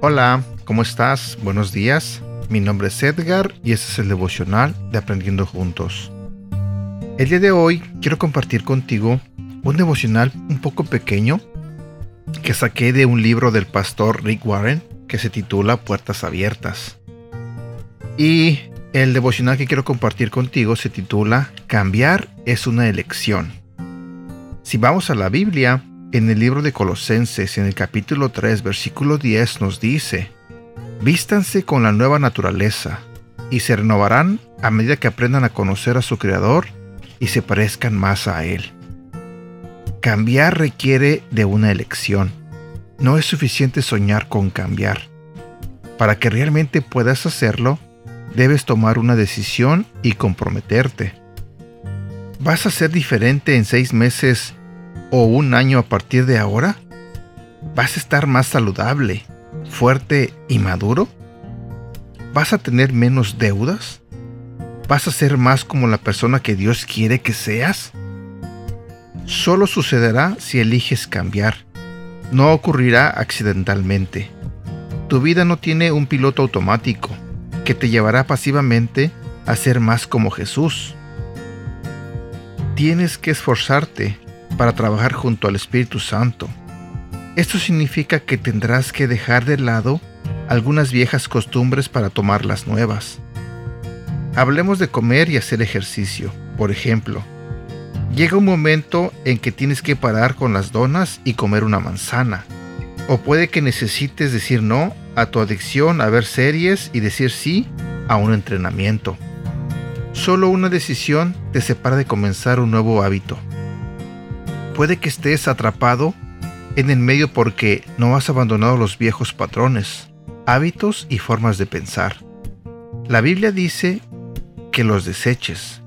Hola, ¿cómo estás? Buenos días. Mi nombre es Edgar y este es el devocional de Aprendiendo Juntos. El día de hoy quiero compartir contigo un devocional un poco pequeño que saqué de un libro del pastor Rick Warren que se titula Puertas Abiertas. Y el devocional que quiero compartir contigo se titula Cambiar es una elección. Si vamos a la Biblia, en el libro de Colosenses, en el capítulo 3, versículo 10, nos dice, Vístanse con la nueva naturaleza, y se renovarán a medida que aprendan a conocer a su Creador y se parezcan más a Él. Cambiar requiere de una elección. No es suficiente soñar con cambiar. Para que realmente puedas hacerlo, debes tomar una decisión y comprometerte. ¿Vas a ser diferente en seis meses o un año a partir de ahora? ¿Vas a estar más saludable, fuerte y maduro? ¿Vas a tener menos deudas? ¿Vas a ser más como la persona que Dios quiere que seas? Solo sucederá si eliges cambiar. No ocurrirá accidentalmente. Tu vida no tiene un piloto automático que te llevará pasivamente a ser más como Jesús. Tienes que esforzarte para trabajar junto al Espíritu Santo. Esto significa que tendrás que dejar de lado algunas viejas costumbres para tomar las nuevas. Hablemos de comer y hacer ejercicio. Por ejemplo, llega un momento en que tienes que parar con las donas y comer una manzana. O puede que necesites decir no a tu adicción a ver series y decir sí a un entrenamiento. Solo una decisión te separa de comenzar un nuevo hábito puede que estés atrapado en el medio porque no has abandonado los viejos patrones, hábitos y formas de pensar. La Biblia dice que los deseches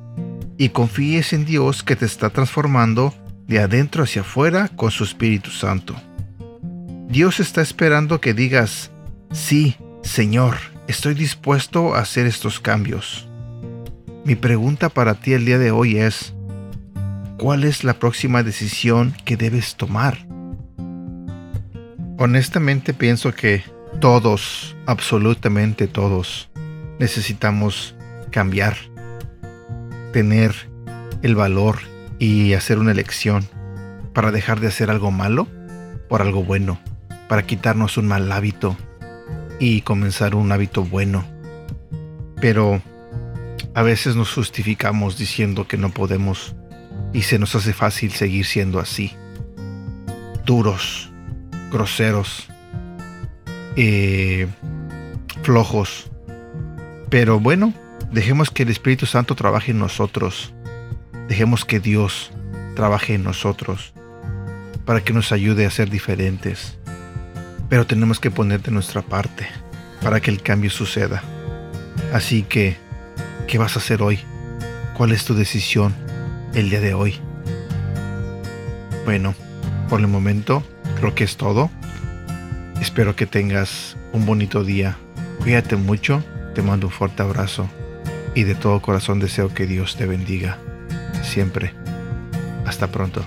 y confíes en Dios que te está transformando de adentro hacia afuera con su Espíritu Santo. Dios está esperando que digas, sí, Señor, estoy dispuesto a hacer estos cambios. Mi pregunta para ti el día de hoy es, ¿Cuál es la próxima decisión que debes tomar? Honestamente pienso que todos, absolutamente todos, necesitamos cambiar, tener el valor y hacer una elección para dejar de hacer algo malo por algo bueno, para quitarnos un mal hábito y comenzar un hábito bueno. Pero a veces nos justificamos diciendo que no podemos y se nos hace fácil seguir siendo así. Duros, groseros, eh, flojos. Pero bueno, dejemos que el Espíritu Santo trabaje en nosotros. Dejemos que Dios trabaje en nosotros para que nos ayude a ser diferentes. Pero tenemos que poner de nuestra parte para que el cambio suceda. Así que, ¿qué vas a hacer hoy? ¿Cuál es tu decisión? El día de hoy. Bueno, por el momento creo que es todo. Espero que tengas un bonito día. Cuídate mucho, te mando un fuerte abrazo y de todo corazón deseo que Dios te bendiga. Siempre. Hasta pronto.